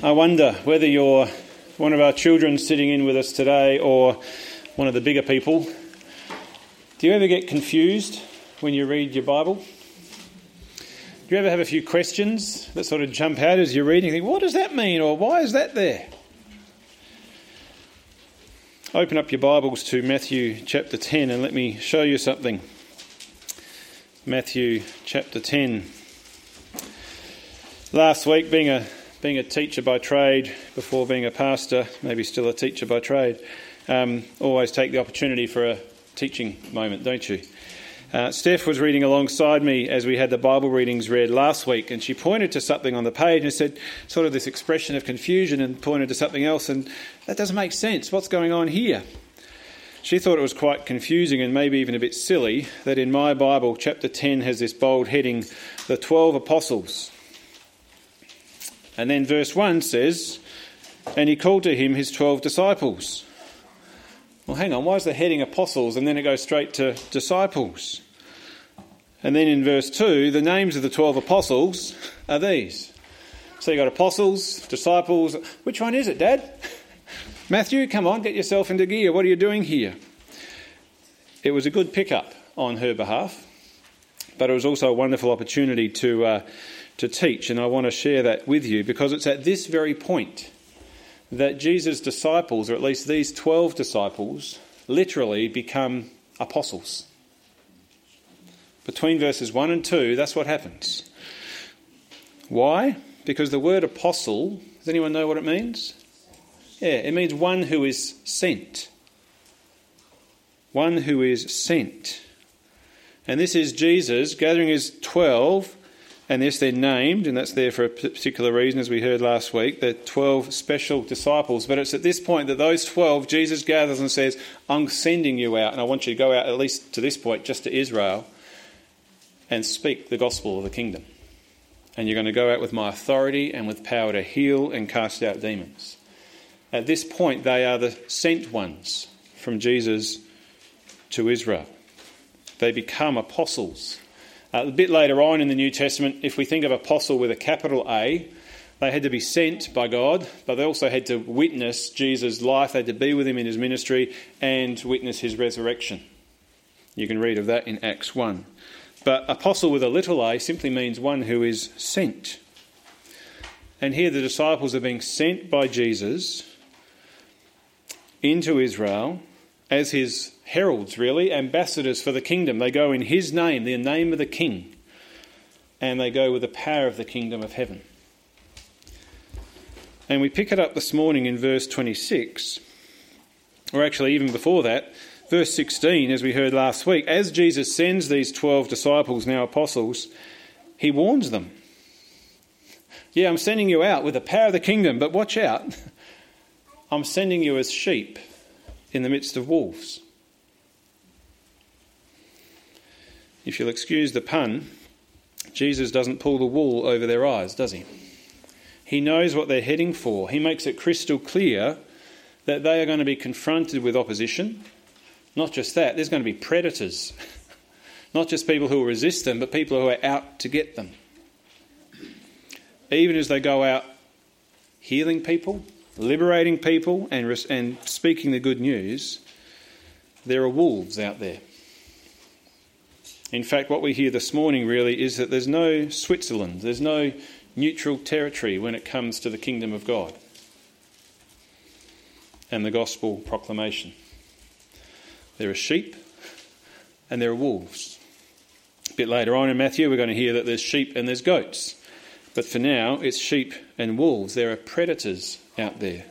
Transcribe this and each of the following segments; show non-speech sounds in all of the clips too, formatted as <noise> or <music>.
I wonder whether you're one of our children sitting in with us today or one of the bigger people. Do you ever get confused when you read your Bible? Do you ever have a few questions that sort of jump out as you're reading? You think, what does that mean? Or why is that there? Open up your Bibles to Matthew chapter 10 and let me show you something. Matthew chapter 10. Last week, being a being a teacher by trade before being a pastor, maybe still a teacher by trade, um, always take the opportunity for a teaching moment, don't you? Uh, Steph was reading alongside me as we had the Bible readings read last week, and she pointed to something on the page and said, sort of this expression of confusion, and pointed to something else, and that doesn't make sense. What's going on here? She thought it was quite confusing and maybe even a bit silly that in my Bible, chapter 10 has this bold heading, the 12 apostles. And then verse 1 says, And he called to him his 12 disciples. Well, hang on, why is the heading apostles and then it goes straight to disciples? And then in verse 2, the names of the 12 apostles are these. So you've got apostles, disciples. Which one is it, Dad? <laughs> Matthew, come on, get yourself into gear. What are you doing here? It was a good pickup on her behalf, but it was also a wonderful opportunity to. Uh, to teach, and I want to share that with you because it's at this very point that Jesus' disciples, or at least these 12 disciples, literally become apostles. Between verses 1 and 2, that's what happens. Why? Because the word apostle, does anyone know what it means? Yeah, it means one who is sent. One who is sent. And this is Jesus gathering his 12 and this they're named, and that's there for a particular reason, as we heard last week, the 12 special disciples. But it's at this point that those 12, Jesus gathers and says, I'm sending you out, and I want you to go out, at least to this point, just to Israel, and speak the gospel of the kingdom. And you're going to go out with my authority and with power to heal and cast out demons. At this point, they are the sent ones from Jesus to Israel. They become apostles uh, a bit later on in the New Testament, if we think of apostle with a capital A, they had to be sent by God, but they also had to witness Jesus' life. They had to be with him in his ministry and witness his resurrection. You can read of that in Acts 1. But apostle with a little a simply means one who is sent. And here the disciples are being sent by Jesus into Israel as his heralds, really, ambassadors for the kingdom. They go in his name, the name of the king, and they go with the power of the kingdom of heaven. And we pick it up this morning in verse 26, or actually even before that, verse 16, as we heard last week. As Jesus sends these 12 disciples, now apostles, he warns them. Yeah, I'm sending you out with the power of the kingdom, but watch out. <laughs> I'm sending you as sheep in the midst of wolves. If you'll excuse the pun, Jesus doesn't pull the wool over their eyes, does he? He knows what they're heading for. He makes it crystal clear that they are going to be confronted with opposition. Not just that, there's going to be predators. <laughs> Not just people who will resist them, but people who are out to get them. Even as they go out healing people, liberating people, and, and speaking the good news, there are wolves out there. In fact, what we hear this morning really is that there's no Switzerland, there's no neutral territory when it comes to the kingdom of God and the gospel proclamation. There are sheep and there are wolves. A bit later on in Matthew, we're going to hear that there's sheep and there's goats. But for now, it's sheep and wolves. There are predators out there.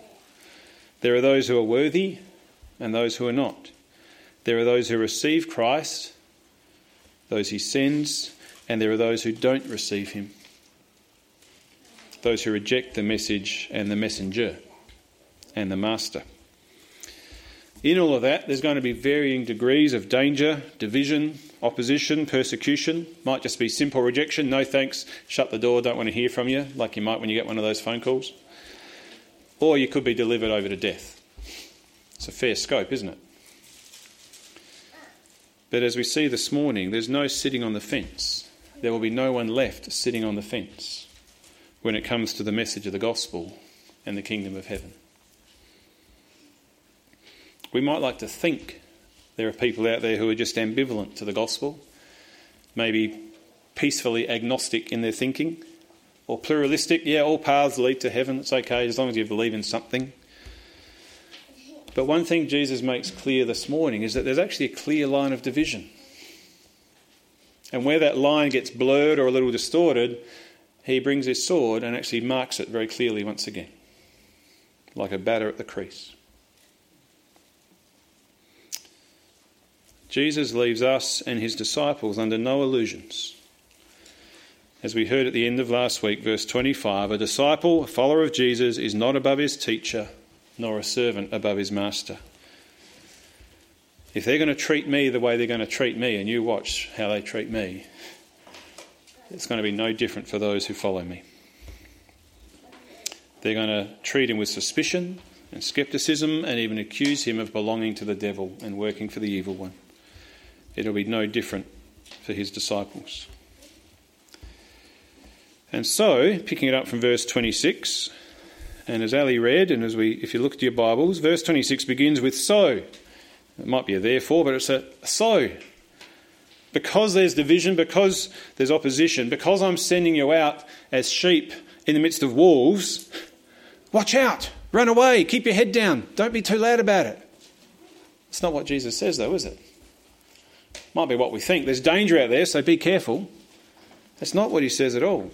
There are those who are worthy and those who are not. There are those who receive Christ those he sends, and there are those who don't receive him, those who reject the message and the messenger and the master. In all of that, there's going to be varying degrees of danger, division, opposition, persecution. Might just be simple rejection, no thanks, shut the door, don't want to hear from you, like you might when you get one of those phone calls. Or you could be delivered over to death. It's a fair scope, isn't it? But as we see this morning, there's no sitting on the fence. There will be no one left sitting on the fence when it comes to the message of the gospel and the kingdom of heaven. We might like to think there are people out there who are just ambivalent to the gospel, maybe peacefully agnostic in their thinking, or pluralistic. Yeah, all paths lead to heaven. It's okay as long as you believe in something. But one thing Jesus makes clear this morning is that there's actually a clear line of division. And where that line gets blurred or a little distorted, he brings his sword and actually marks it very clearly once again, like a batter at the crease. Jesus leaves us and his disciples under no illusions. As we heard at the end of last week, verse 25, a disciple, a follower of Jesus, is not above his teacher, nor a servant above his master. If they're going to treat me the way they're going to treat me, and you watch how they treat me, it's going to be no different for those who follow me. They're going to treat him with suspicion and skepticism and even accuse him of belonging to the devil and working for the evil one. It'll be no different for his disciples. And so, picking it up from verse 26, and as Ali read, and as we, if you look at your Bibles, verse 26 begins with so. It might be a therefore, but it's a so. Because there's division, because there's opposition, because I'm sending you out as sheep in the midst of wolves, watch out, run away, keep your head down, don't be too loud about it. It's not what Jesus says, though, is it? Might be what we think. There's danger out there, so be careful. That's not what he says at all.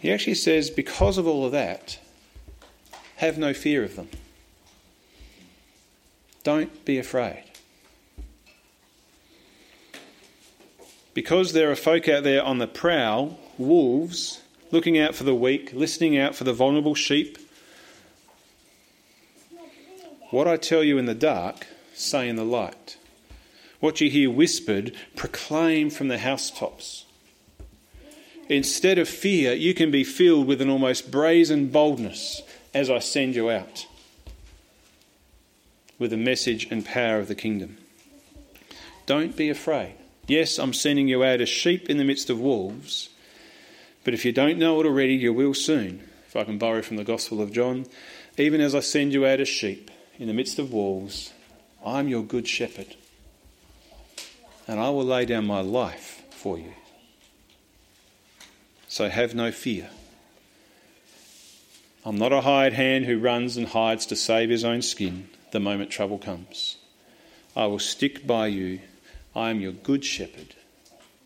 He actually says, because of all of that, have no fear of them. Don't be afraid. Because there are folk out there on the prowl, wolves, looking out for the weak, listening out for the vulnerable sheep. What I tell you in the dark, say in the light. What you hear whispered, proclaim from the housetops. Instead of fear, you can be filled with an almost brazen boldness as I send you out with the message and power of the kingdom. Don't be afraid. Yes, I'm sending you out as sheep in the midst of wolves, but if you don't know it already, you will soon. If I can borrow from the Gospel of John, even as I send you out as sheep in the midst of wolves, I'm your good shepherd, and I will lay down my life for you. So have no fear. I'm not a hired hand who runs and hides to save his own skin the moment trouble comes. I will stick by you. I am your good shepherd,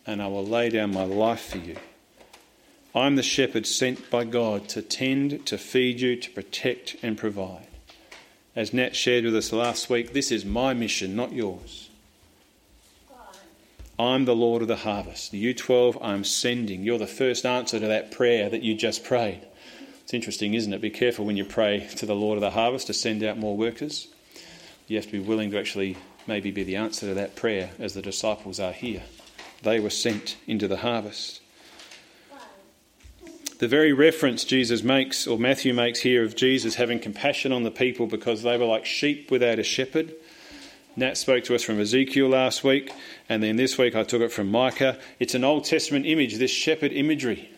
and I will lay down my life for you. I am the shepherd sent by God to tend, to feed you, to protect, and provide. As Nat shared with us last week, this is my mission, not yours. I'm the Lord of the harvest. The U12 I'm sending. You're the first answer to that prayer that you just prayed. It's interesting, isn't it? Be careful when you pray to the Lord of the harvest to send out more workers. You have to be willing to actually maybe be the answer to that prayer as the disciples are here. They were sent into the harvest. The very reference Jesus makes, or Matthew makes here, of Jesus having compassion on the people because they were like sheep without a shepherd Nat spoke to us from Ezekiel last week, and then this week I took it from Micah. It's an Old Testament image, this shepherd imagery,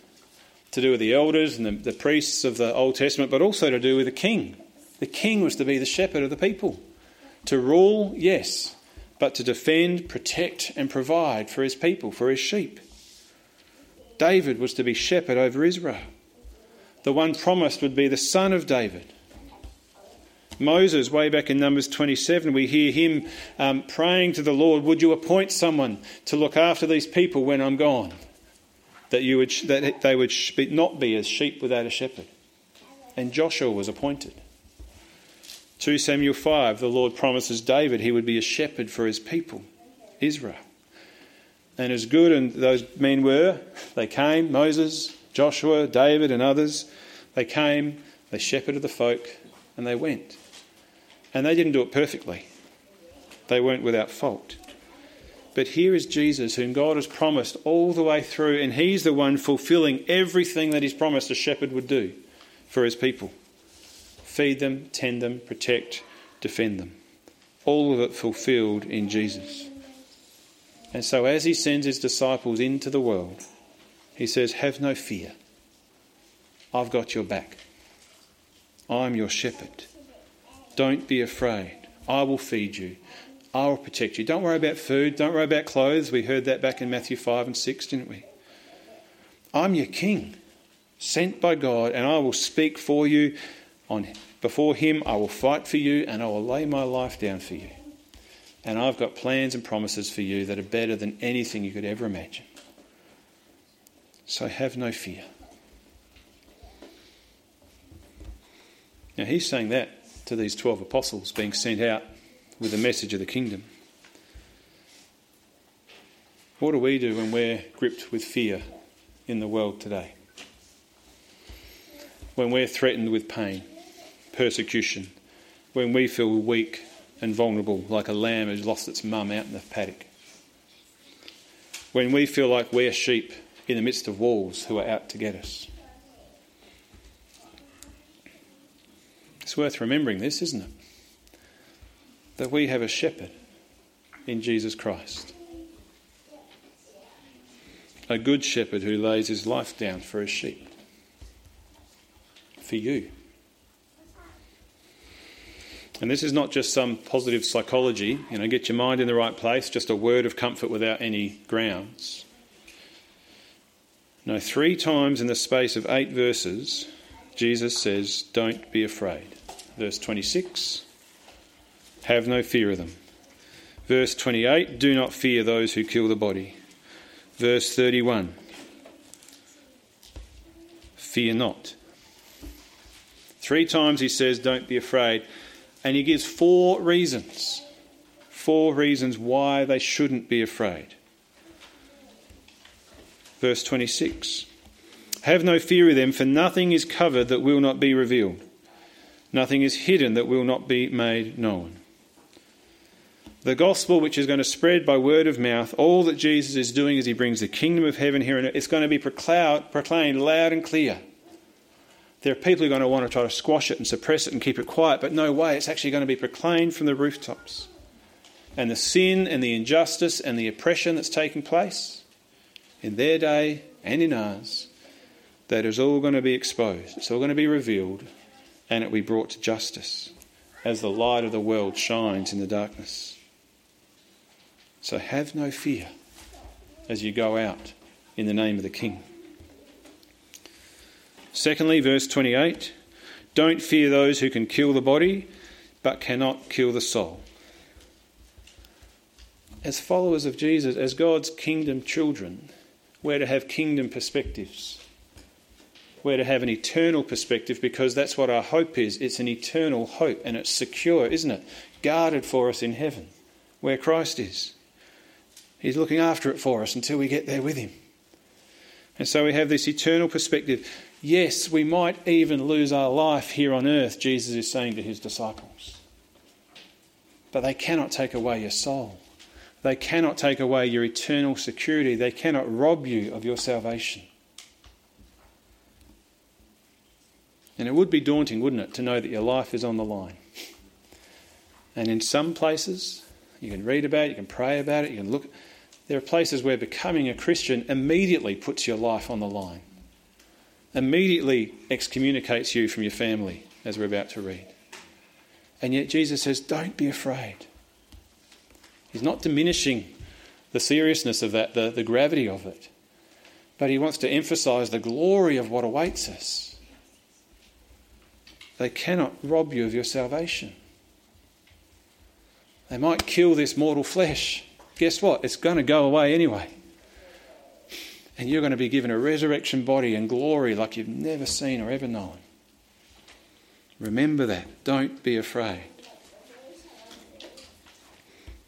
to do with the elders and the, the priests of the Old Testament, but also to do with the king. The king was to be the shepherd of the people. To rule, yes, but to defend, protect, and provide for his people, for his sheep. David was to be shepherd over Israel. The one promised would be the son of David Moses, way back in Numbers 27, we hear him um, praying to the Lord, Would you appoint someone to look after these people when I'm gone? That, you would, that they would not be as sheep without a shepherd. And Joshua was appointed. 2 Samuel 5, the Lord promises David he would be a shepherd for his people, Israel. And as good and those men were, they came, Moses, Joshua, David, and others, they came, they shepherded the folk, and they went. And they didn't do it perfectly, they weren't without fault. But here is Jesus, whom God has promised all the way through, and He's the one fulfilling everything that He's promised a shepherd would do for His people feed them, tend them, protect, defend them. All of it fulfilled in Jesus. And so, as He sends His disciples into the world, He says, Have no fear. I've got your back. I'm your shepherd. Don't be afraid. I will feed you. I will protect you. Don't worry about food. Don't worry about clothes. We heard that back in Matthew 5 and 6, didn't we? I'm your king, sent by God, and I will speak for you. On, before him, I will fight for you, and I will lay my life down for you. And I've got plans and promises for you that are better than anything you could ever imagine. So have no fear. Now, he's saying that to these 12 apostles being sent out with the message of the kingdom. What do we do when we're gripped with fear in the world today? When we're threatened with pain, persecution, when we feel weak and vulnerable like a lamb who's lost its mum out in the paddock, when we feel like we're sheep in the midst of wolves who are out to get us. It's worth remembering this, isn't it? That we have a shepherd in Jesus Christ. A good shepherd who lays his life down for his sheep. For you. And this is not just some positive psychology, you know, get your mind in the right place, just a word of comfort without any grounds. No, three times in the space of eight verses, Jesus says, Don't be afraid. Verse 26, have no fear of them. Verse 28, do not fear those who kill the body. Verse 31, fear not. Three times he says, don't be afraid. And he gives four reasons. Four reasons why they shouldn't be afraid. Verse 26 Have no fear of them, for nothing is covered that will not be revealed Nothing is hidden that will not be made known. The gospel, which is going to spread by word of mouth, all that Jesus is doing as he brings the kingdom of heaven here, and it's going to be proclaimed loud and clear. There are people who are going to want to try to squash it and suppress it and keep it quiet, but no way. It's actually going to be proclaimed from the rooftops. And the sin and the injustice and the oppression that's taking place in their day and in ours, that is all going to be exposed. It's all going to be revealed and it will be brought to justice as the light of the world shines in the darkness. So have no fear as you go out in the name of the King. Secondly, verse 28 Don't fear those who can kill the body, but cannot kill the soul. As followers of Jesus, as God's kingdom children, we're to have kingdom perspectives. We're to have an eternal perspective because that's what our hope is. It's an eternal hope and it's secure, isn't it? Guarded for us in heaven, where Christ is. He's looking after it for us until we get there with Him. And so we have this eternal perspective. Yes, we might even lose our life here on earth, Jesus is saying to His disciples. But they cannot take away your soul. They cannot take away your eternal security. They cannot rob you of your salvation. And it would be daunting, wouldn't it, to know that your life is on the line. And in some places, you can read about it, you can pray about it, you can look. There are places where becoming a Christian immediately puts your life on the line, immediately excommunicates you from your family, as we're about to read. And yet Jesus says, don't be afraid. He's not diminishing the seriousness of that, the, the gravity of it, but he wants to emphasize the glory of what awaits us. They cannot rob you of your salvation. They might kill this mortal flesh. Guess what? It's going to go away anyway. And you're going to be given a resurrection body and glory like you've never seen or ever known. Remember that. Don't be afraid.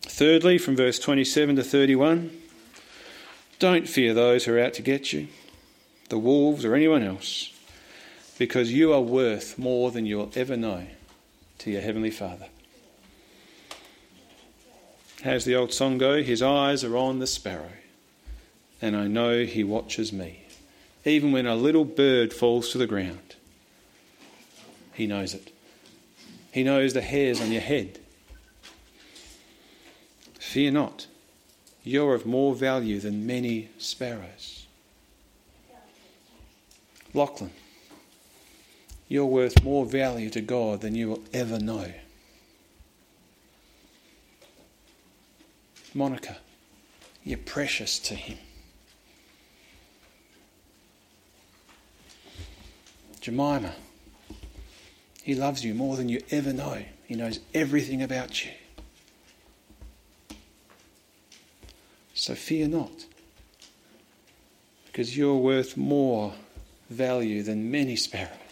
Thirdly, from verse 27 to 31, don't fear those who are out to get you, the wolves or anyone else because you are worth more than you'll ever know to your Heavenly Father. How's the old song go? His eyes are on the sparrow, and I know he watches me. Even when a little bird falls to the ground, he knows it. He knows the hairs on your head. Fear not, you're of more value than many sparrows. Lachlan. You're worth more value to God than you will ever know. Monica, you're precious to Him. Jemima, He loves you more than you ever know. He knows everything about you. So fear not, because you're worth more value than many sparrows.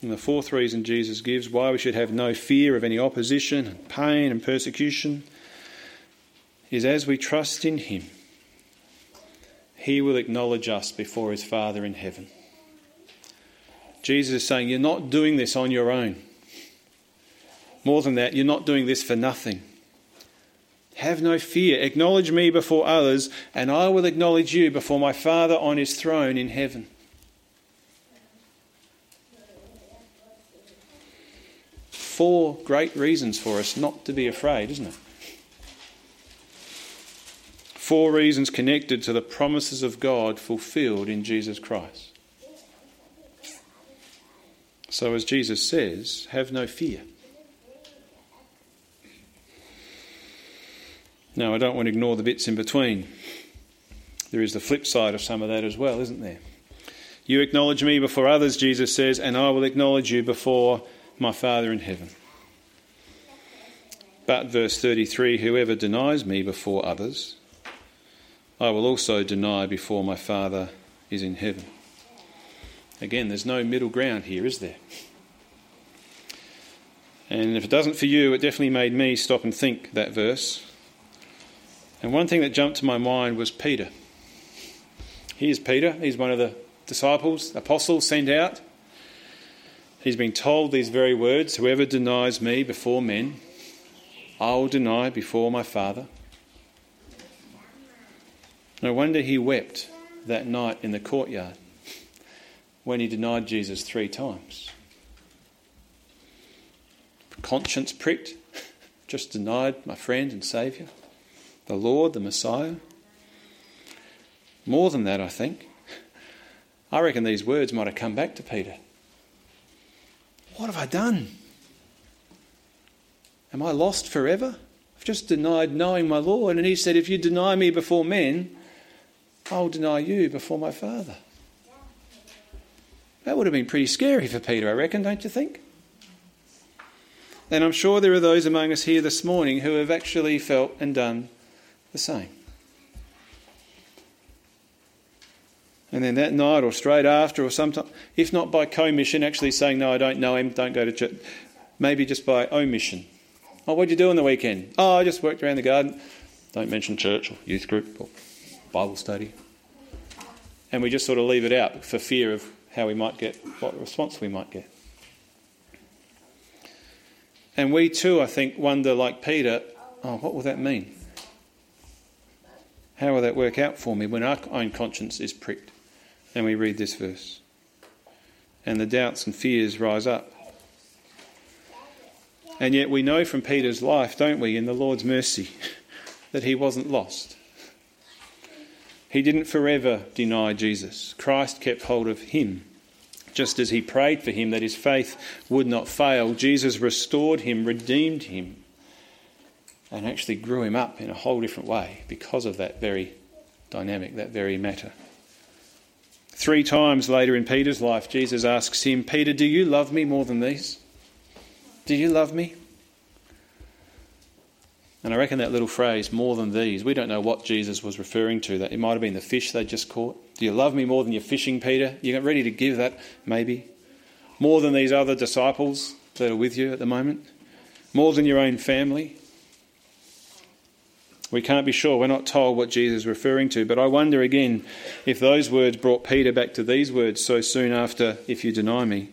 And the fourth reason Jesus gives why we should have no fear of any opposition and pain and persecution is as we trust in Him, He will acknowledge us before His Father in heaven. Jesus is saying, You're not doing this on your own. More than that, you're not doing this for nothing. Have no fear. Acknowledge me before others, and I will acknowledge you before my Father on his throne in heaven. Four great reasons for us not to be afraid, isn't it? Four reasons connected to the promises of God fulfilled in Jesus Christ. So, as Jesus says, have no fear. Now, I don't want to ignore the bits in between. There is the flip side of some of that as well, isn't there? You acknowledge me before others, Jesus says, and I will acknowledge you before my Father in heaven. But, verse 33 whoever denies me before others, I will also deny before my Father is in heaven. Again, there's no middle ground here, is there? And if it doesn't for you, it definitely made me stop and think that verse. And one thing that jumped to my mind was Peter. Here's Peter. He's one of the disciples, apostles sent out. He's been told these very words Whoever denies me before men, I will deny before my Father. No wonder he wept that night in the courtyard when he denied Jesus three times. Conscience pricked, <laughs> just denied my friend and Saviour the Lord, the Messiah. More than that, I think. I reckon these words might have come back to Peter. What have I done? Am I lost forever? I've just denied knowing my Lord. And he said, If you deny me before men, I'll deny you before my Father. That would have been pretty scary for Peter, I reckon, don't you think? And I'm sure there are those among us here this morning who have actually felt and done the same. And then that night or straight after, or sometime, if not by commission, actually saying, No, I don't know him, don't go to church, maybe just by omission. Oh, what'd you do on the weekend? Oh, I just worked around the garden. Don't mention church or youth group or Bible study. And we just sort of leave it out for fear of how we might get, what response we might get. And we too, I think, wonder, like Peter, oh, what will that mean? How will that work out for me when our own conscience is pricked? And we read this verse. And the doubts and fears rise up. And yet we know from Peter's life, don't we, in the Lord's mercy, <laughs> that he wasn't lost. He didn't forever deny Jesus. Christ kept hold of him. Just as he prayed for him that his faith would not fail, Jesus restored him, redeemed him, and actually grew him up in a whole different way because of that very dynamic, that very matter. Three times later in Peter's life, Jesus asks him, Peter, do you love me more than these? Do you love me? And I reckon that little phrase, more than these, we don't know what Jesus was referring to. That it might have been the fish they just caught. Do you love me more than your fishing, Peter? You're ready to give that, maybe. More than these other disciples that are with you at the moment. More than your own family. We can't be sure. We're not told what Jesus is referring to. But I wonder again if those words brought Peter back to these words so soon after, if you deny me.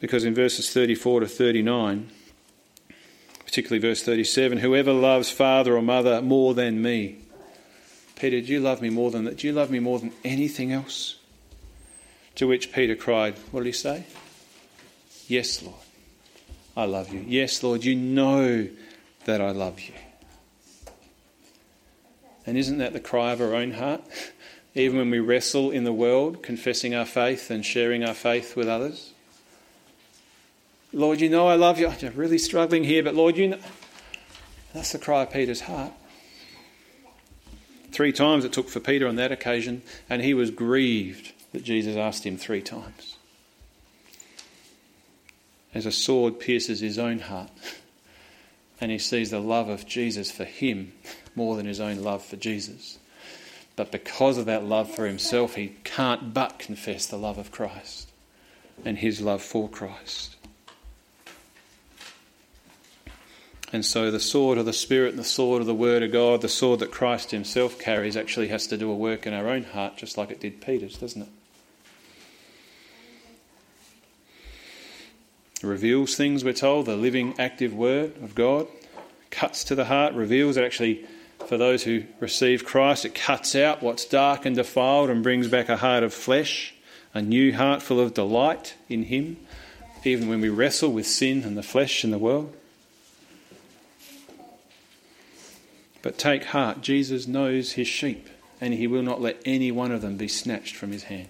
Because in verses 34 to 39, particularly verse 37, whoever loves father or mother more than me. Peter, do you love me more than that? Do you love me more than anything else? To which Peter cried, What did he say? Yes, Lord, I love you. Yes, Lord, you know that I love you. And isn't that the cry of our own heart? <laughs> even when we wrestle in the world, confessing our faith and sharing our faith with others. Lord, you know I love you. I'm really struggling here, but Lord, you know. That's the cry of Peter's heart. Three times it took for Peter on that occasion, and he was grieved that Jesus asked him three times. As a sword pierces his own heart, <laughs> and he sees the love of Jesus for him more than his own love for Jesus. But because of that love for himself, he can't but confess the love of Christ and his love for Christ. And so the sword of the Spirit and the sword of the Word of God, the sword that Christ Himself carries, actually has to do a work in our own heart, just like it did Peter's, doesn't it? It reveals things, we're told, the living, active Word of God cuts to the heart, reveals it actually, for those who receive Christ, it cuts out what's dark and defiled and brings back a heart of flesh, a new heart full of delight in Him, even when we wrestle with sin and the flesh and the world. But take heart, Jesus knows his sheep, and he will not let any one of them be snatched from his hand.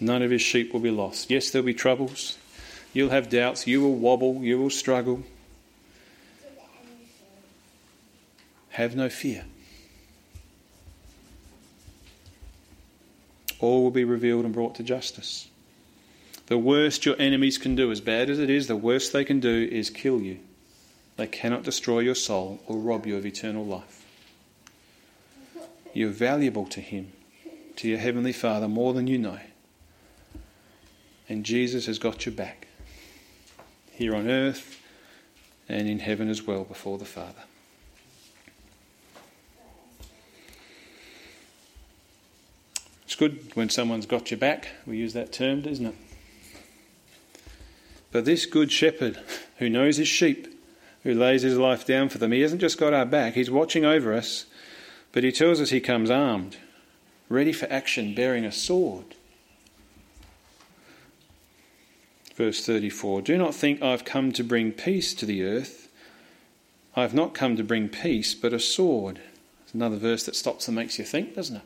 None of his sheep will be lost. Yes, there'll be troubles. You'll have doubts. You will wobble. You will struggle. Have no fear. All will be revealed and brought to justice. The worst your enemies can do, as bad as it is, the worst they can do is kill you. They cannot destroy your soul or rob you of eternal life. You're valuable to Him, to your Heavenly Father, more than you know. And Jesus has got your back, here on earth and in heaven as well, before the Father. It's good when someone's got your back. We use that term, doesn't it? But this good shepherd who knows his sheep who lays his life down for them. He hasn't just got our back, he's watching over us, but he tells us he comes armed, ready for action, bearing a sword. Verse 34 Do not think I've come to bring peace to the earth. I have not come to bring peace, but a sword. It's another verse that stops and makes you think, doesn't it?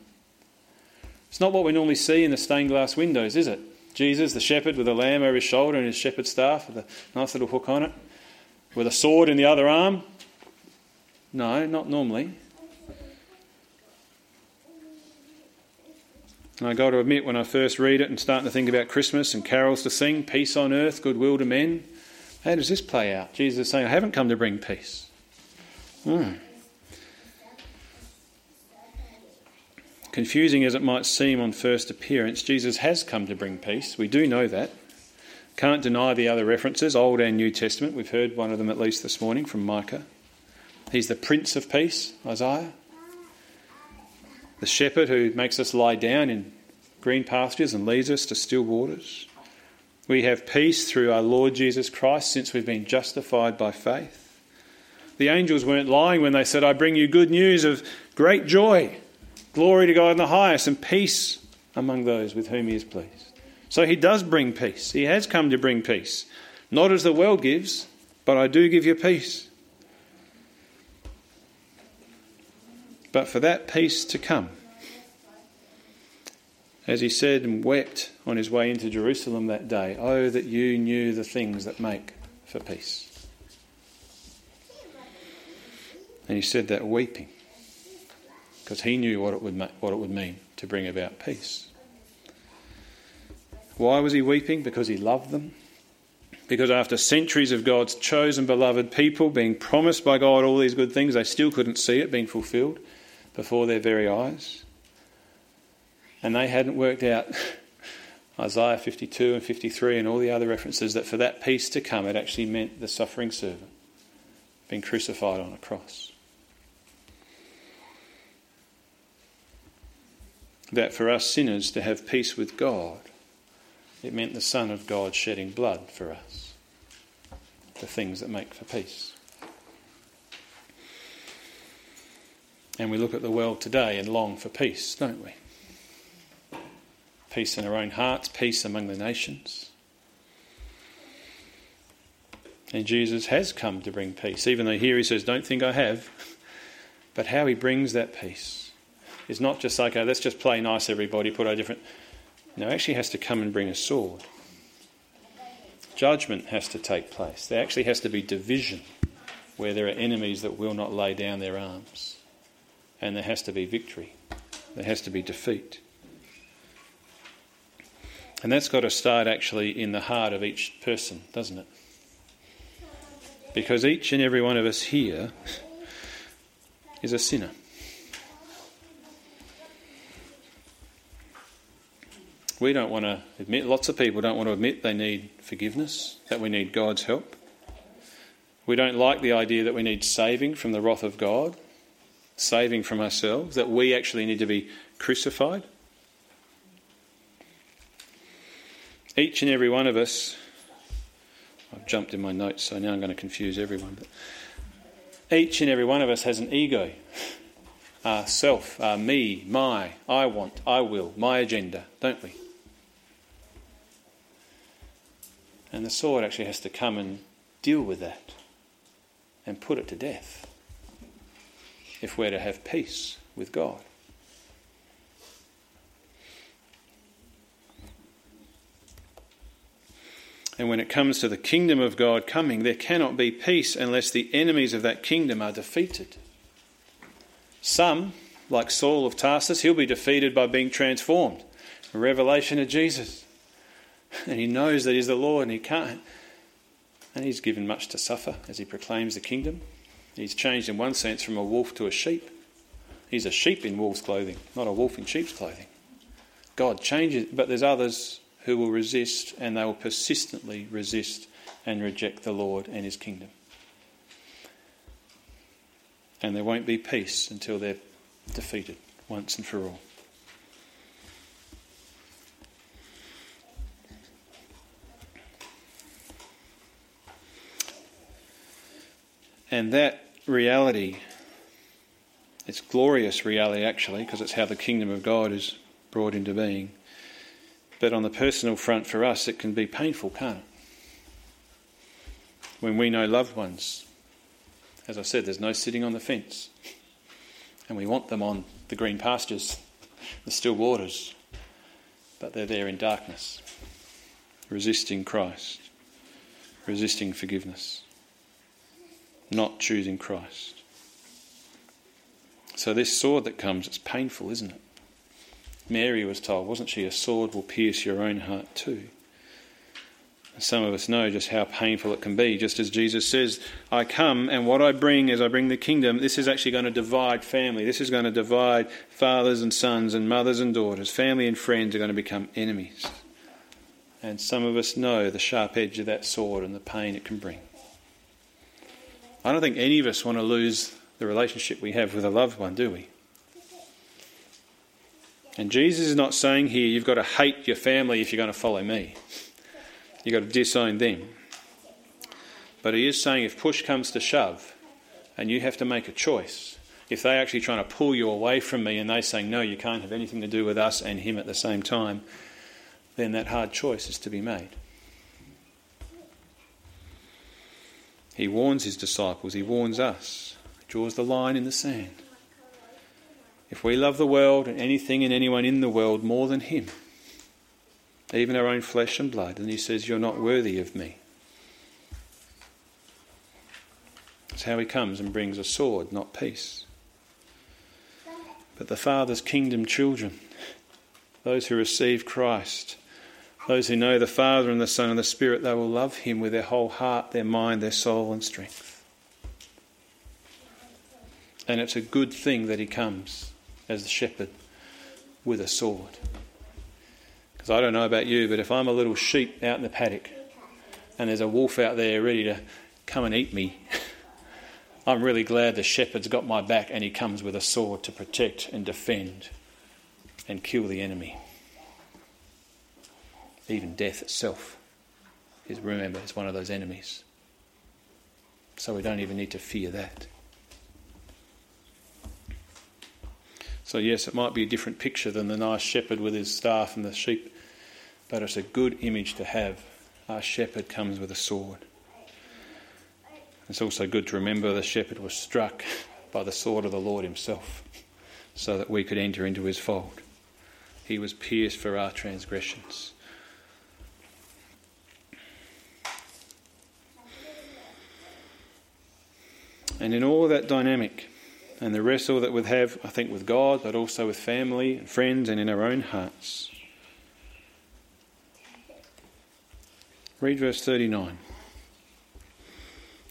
It's not what we normally see in the stained glass windows, is it? Jesus, the shepherd, with a lamb over his shoulder and his shepherd's staff with a nice little hook on it with a sword in the other arm? No, not normally. And I got to admit, when I first read it and start to think about Christmas and carols to sing, peace on earth, goodwill to men, how does this play out? Jesus is saying, I haven't come to bring peace. Hmm. Confusing as it might seem on first appearance, Jesus has come to bring peace. We do know that. Can't deny the other references, Old and New Testament. We've heard one of them at least this morning from Micah. He's the Prince of Peace, Isaiah. The shepherd who makes us lie down in green pastures and leads us to still waters. We have peace through our Lord Jesus Christ since we've been justified by faith. The angels weren't lying when they said, I bring you good news of great joy, glory to God in the highest, and peace among those with whom He is pleased. So he does bring peace. He has come to bring peace. Not as the world gives, but I do give you peace. But for that peace to come, as he said and wept on his way into Jerusalem that day, oh, that you knew the things that make for peace. And he said that weeping, because he knew what it would, what it would mean to bring about peace. Why was he weeping? Because he loved them. Because after centuries of God's chosen beloved people being promised by God all these good things, they still couldn't see it being fulfilled before their very eyes. And they hadn't worked out <laughs> Isaiah 52 and 53 and all the other references that for that peace to come, it actually meant the suffering servant being crucified on a cross. That for us sinners to have peace with God it meant the Son of God shedding blood for us, the things that make for peace. And we look at the world today and long for peace, don't we? Peace in our own hearts, peace among the nations. And Jesus has come to bring peace, even though here he says, Don't think I have. <laughs> But how he brings that peace is not just like, okay, let's just play nice, everybody, put our different. No, actually has to come and bring a sword. Judgment has to take place. There actually has to be division where there are enemies that will not lay down their arms. And there has to be victory, there has to be defeat. And that's got to start actually in the heart of each person, doesn't it? Because each and every one of us here is a sinner. We don't want to admit, lots of people don't want to admit they need forgiveness, that we need God's help. We don't like the idea that we need saving from the wrath of God, saving from ourselves, that we actually need to be crucified. Each and every one of us, I've jumped in my notes, so now I'm going to confuse everyone. But each and every one of us has an ego, our self, our me, my, I want, I will, my agenda, don't we? And the sword actually has to come and deal with that and put it to death if we're to have peace with God. And when it comes to the kingdom of God coming, there cannot be peace unless the enemies of that kingdom are defeated. Some, like Saul of Tarsus, he'll be defeated by being transformed. A revelation of Jesus. <laughs> And he knows that he's the Lord and he can't. And he's given much to suffer as he proclaims the kingdom. He's changed in one sense from a wolf to a sheep. He's a sheep in wolf's clothing, not a wolf in sheep's clothing. God changes, but there's others who will resist and they will persistently resist and reject the Lord and his kingdom. And there won't be peace until they're defeated once and for all. And that reality, it's glorious reality actually, because it's how the kingdom of God is brought into being. But on the personal front for us, it can be painful, can't it? When we know loved ones, as I said, there's no sitting on the fence. And we want them on the green pastures, the still waters, but they're there in darkness, resisting Christ, resisting forgiveness, not choosing Christ. So, this sword that comes, it's painful, isn't it? Mary was told, wasn't she? A sword will pierce your own heart too. And some of us know just how painful it can be. Just as Jesus says, I come and what I bring is I bring the kingdom, this is actually going to divide family. This is going to divide fathers and sons and mothers and daughters. Family and friends are going to become enemies. And some of us know the sharp edge of that sword and the pain it can bring. I don't think any of us want to lose the relationship we have with a loved one, do we? And Jesus is not saying here you've got to hate your family if you're going to follow me. You've got to disown them. But he is saying if push comes to shove and you have to make a choice, if they're actually trying to pull you away from me and they're saying, no, you can't have anything to do with us and him at the same time, then that hard choice is to be made. He warns his disciples, he warns us, he draws the line in the sand. If we love the world and anything and anyone in the world more than Him, even our own flesh and blood, then He says, You're not worthy of me. That's how He comes and brings a sword, not peace. But the Father's kingdom children, those who receive Christ, those who know the Father and the Son and the Spirit, they will love Him with their whole heart, their mind, their soul, and strength. And it's a good thing that He comes as the shepherd with a sword. Because I don't know about you, but if I'm a little sheep out in the paddock and there's a wolf out there ready to come and eat me, <laughs> I'm really glad the shepherd's got my back and he comes with a sword to protect and defend and kill the enemy. Even death itself is, remember, is one of those enemies. So we don't even need to fear that. So, yes, it might be a different picture than the nice shepherd with his staff and the sheep, but it's a good image to have. Our shepherd comes with a sword. It's also good to remember the shepherd was struck by the sword of the Lord Himself, so that we could enter into His fold. He was pierced for our transgressions. And in all that dynamic and the wrestle that we have, I think, with God, but also with family and friends and in our own hearts. Read verse 39.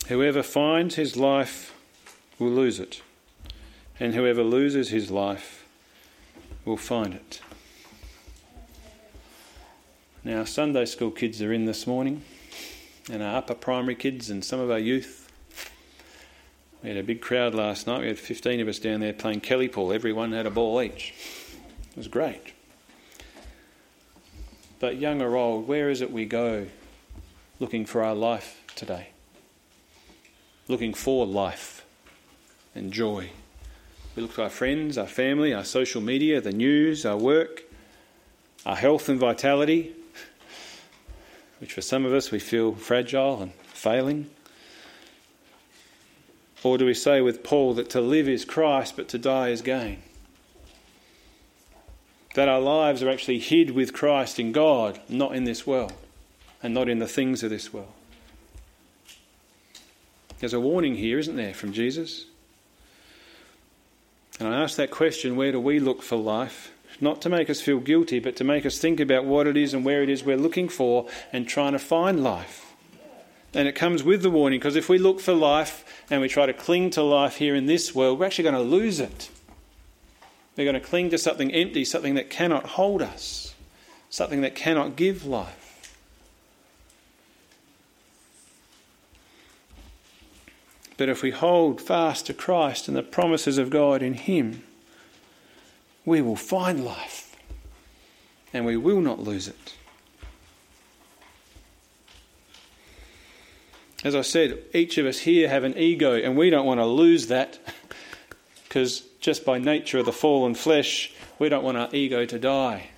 Whoever finds his life will lose it, and whoever loses his life will find it. Now, Sunday school kids are in this morning, and our upper primary kids and some of our youth. We had a big crowd last night. We had 15 of us down there playing Kelly Pool. Everyone had a ball each. It was great. But young or old, where is it we go looking for our life today? Looking for life and joy. We look to our friends, our family, our social media, the news, our work, our health and vitality, <laughs> which for some of us we feel fragile and failing. Or do we say with Paul that to live is Christ, but to die is gain? That our lives are actually hid with Christ in God, not in this world, and not in the things of this world. There's a warning here, isn't there, from Jesus? And I ask that question where do we look for life? Not to make us feel guilty, but to make us think about what it is and where it is we're looking for and trying to find life. And it comes with the warning because if we look for life and we try to cling to life here in this world, we're actually going to lose it. We're going to cling to something empty, something that cannot hold us, something that cannot give life. But if we hold fast to Christ and the promises of God in Him, we will find life and we will not lose it. As I said, each of us here have an ego, and we don't want to lose that <laughs> because just by nature of the fallen flesh, we don't want our ego to die.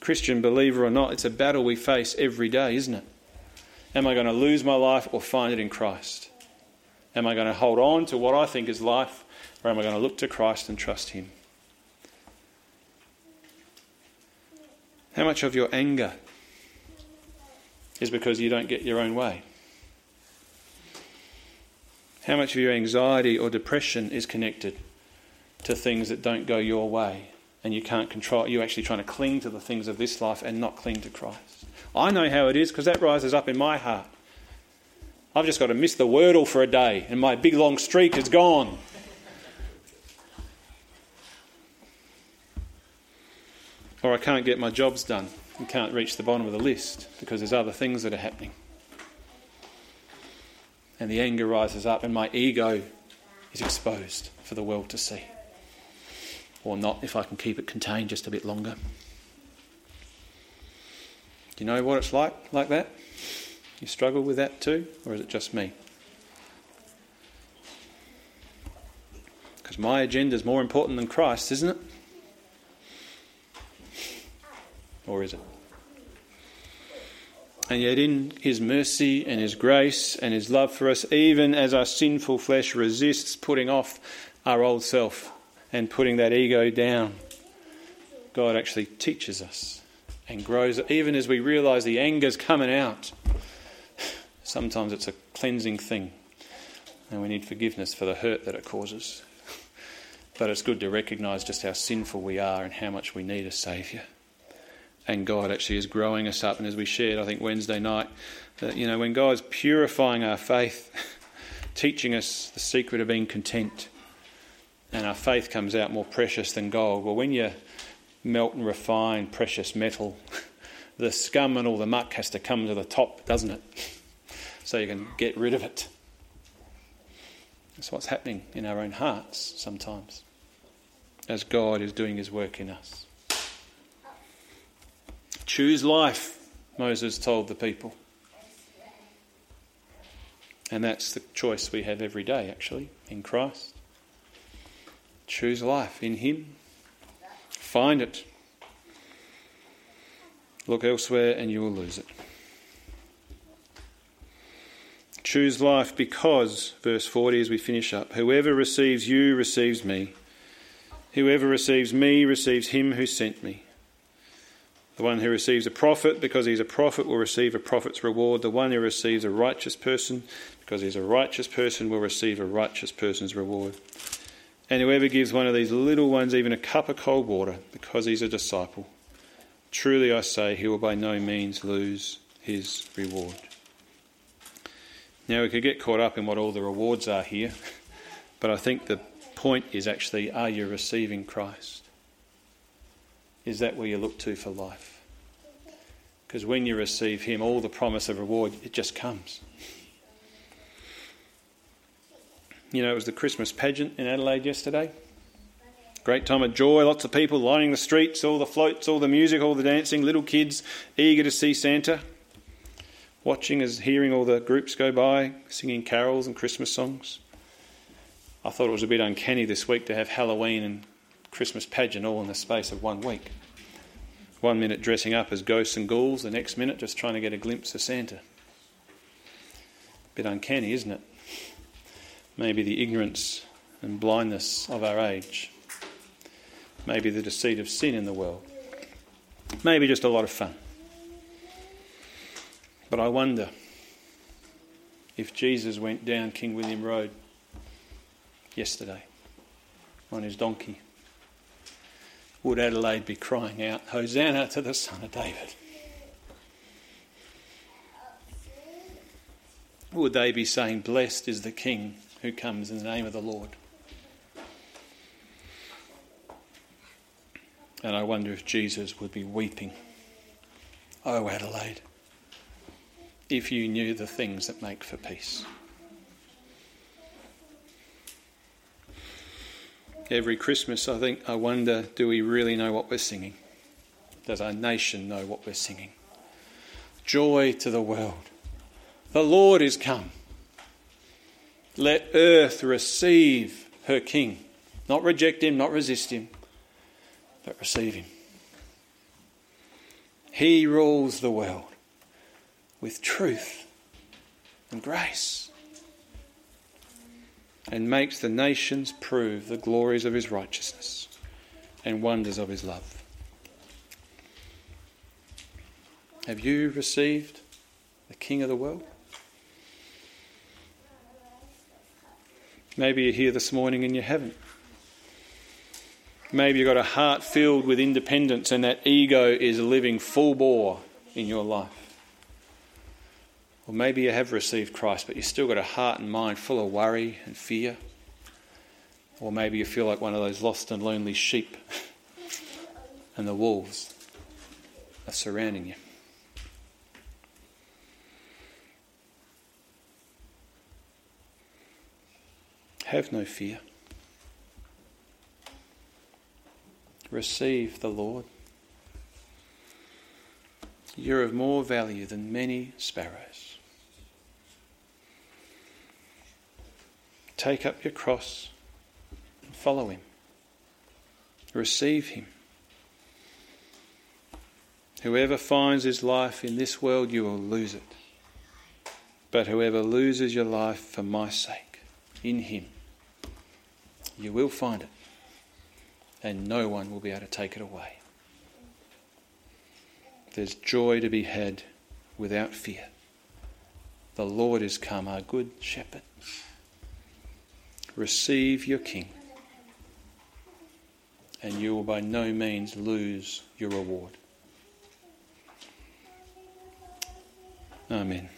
Christian believer or not, it's a battle we face every day, isn't it? Am I going to lose my life or find it in Christ? Am I going to hold on to what I think is life, or am I going to look to Christ and trust Him? How much of your anger is because you don't get your own way? How much of your anxiety or depression is connected to things that don't go your way and you can't control? You're actually trying to cling to the things of this life and not cling to Christ. I know how it is because that rises up in my heart. I've just got to miss the wordle for a day and my big long streak is gone. Or I can't get my jobs done and can't reach the bottom of the list because there's other things that are happening. And the anger rises up, and my ego is exposed for the world to see. Or not, if I can keep it contained just a bit longer. Do you know what it's like, like that? You struggle with that too, or is it just me? Because my agenda is more important than Christ, isn't it? Or is it? And yet, in His mercy and His grace and His love for us, even as our sinful flesh resists putting off our old self and putting that ego down, God actually teaches us and grows. Even as we realise the anger's coming out, sometimes it's a cleansing thing, and we need forgiveness for the hurt that it causes. But it's good to recognise just how sinful we are and how much we need a Saviour and God actually is growing us up. And as we shared, I think Wednesday night, that you know when God's purifying our faith, <laughs> teaching us the secret of being content, and our faith comes out more precious than gold. Well, when you melt and refine precious metal, <laughs> the scum and all the muck has to come to the top, doesn't it? <laughs> So you can get rid of it. That's what's happening in our own hearts sometimes, as God is doing His work in us. Choose life, Moses told the people. And that's the choice we have every day, actually, in Christ. Choose life in Him. Find it. Look elsewhere and you will lose it. Choose life because, verse 40 as we finish up, whoever receives you receives me. Whoever receives me receives him who sent me. The one who receives a prophet because he's a prophet will receive a prophet's reward. The one who receives a righteous person because he's a righteous person will receive a righteous person's reward. And whoever gives one of these little ones even a cup of cold water because he's a disciple, truly I say, he will by no means lose his reward. Now, we could get caught up in what all the rewards are here, <laughs> but I think the point is actually are you receiving Christ? Is that where you look to for life? Because when you receive Him, all the promise of reward, it just comes. You know, it was the Christmas pageant in Adelaide yesterday. Great time of joy, lots of people lining the streets, all the floats, all the music, all the dancing, little kids eager to see Santa. Watching as hearing all the groups go by, singing carols and Christmas songs. I thought it was a bit uncanny this week to have Halloween and Christmas pageant all in the space of one week. One minute dressing up as ghosts and ghouls, the next minute just trying to get a glimpse of Santa. Bit uncanny, isn't it? Maybe the ignorance and blindness of our age. Maybe the deceit of sin in the world. Maybe just a lot of fun. But I wonder if Jesus went down King William Road yesterday on his donkey would Adelaide be crying out, Hosanna to the Son of David? Would they be saying, Blessed is the King who comes in the name of the Lord? And I wonder if Jesus would be weeping, Oh, Adelaide, if you knew the things that make for peace. Every Christmas, I think, I wonder do we really know what we're singing? Does our nation know what we're singing? Joy to the world. The Lord is come. Let earth receive her King. Not reject him, not resist him, but receive him. He rules the world with truth and grace and makes the nations prove the glories of his righteousness and wonders of his love. Have you received the King of the world? Maybe you're here this morning and you haven't. Maybe you've got a heart filled with independence and that ego is living full bore in your life. Or maybe you have received Christ, but you've still got a heart and mind full of worry and fear. Or maybe you feel like one of those lost and lonely sheep, <laughs> and the wolves are surrounding you. Have no fear. Receive the Lord. You're of more value than many sparrows. Take up your cross and follow him. Receive him. Whoever finds his life in this world, you will lose it. But whoever loses your life for my sake, in him, you will find it. And no one will be able to take it away. There's joy to be had without fear. The Lord is come, our good shepherd receive your King, and you will by no means lose your reward. Amen.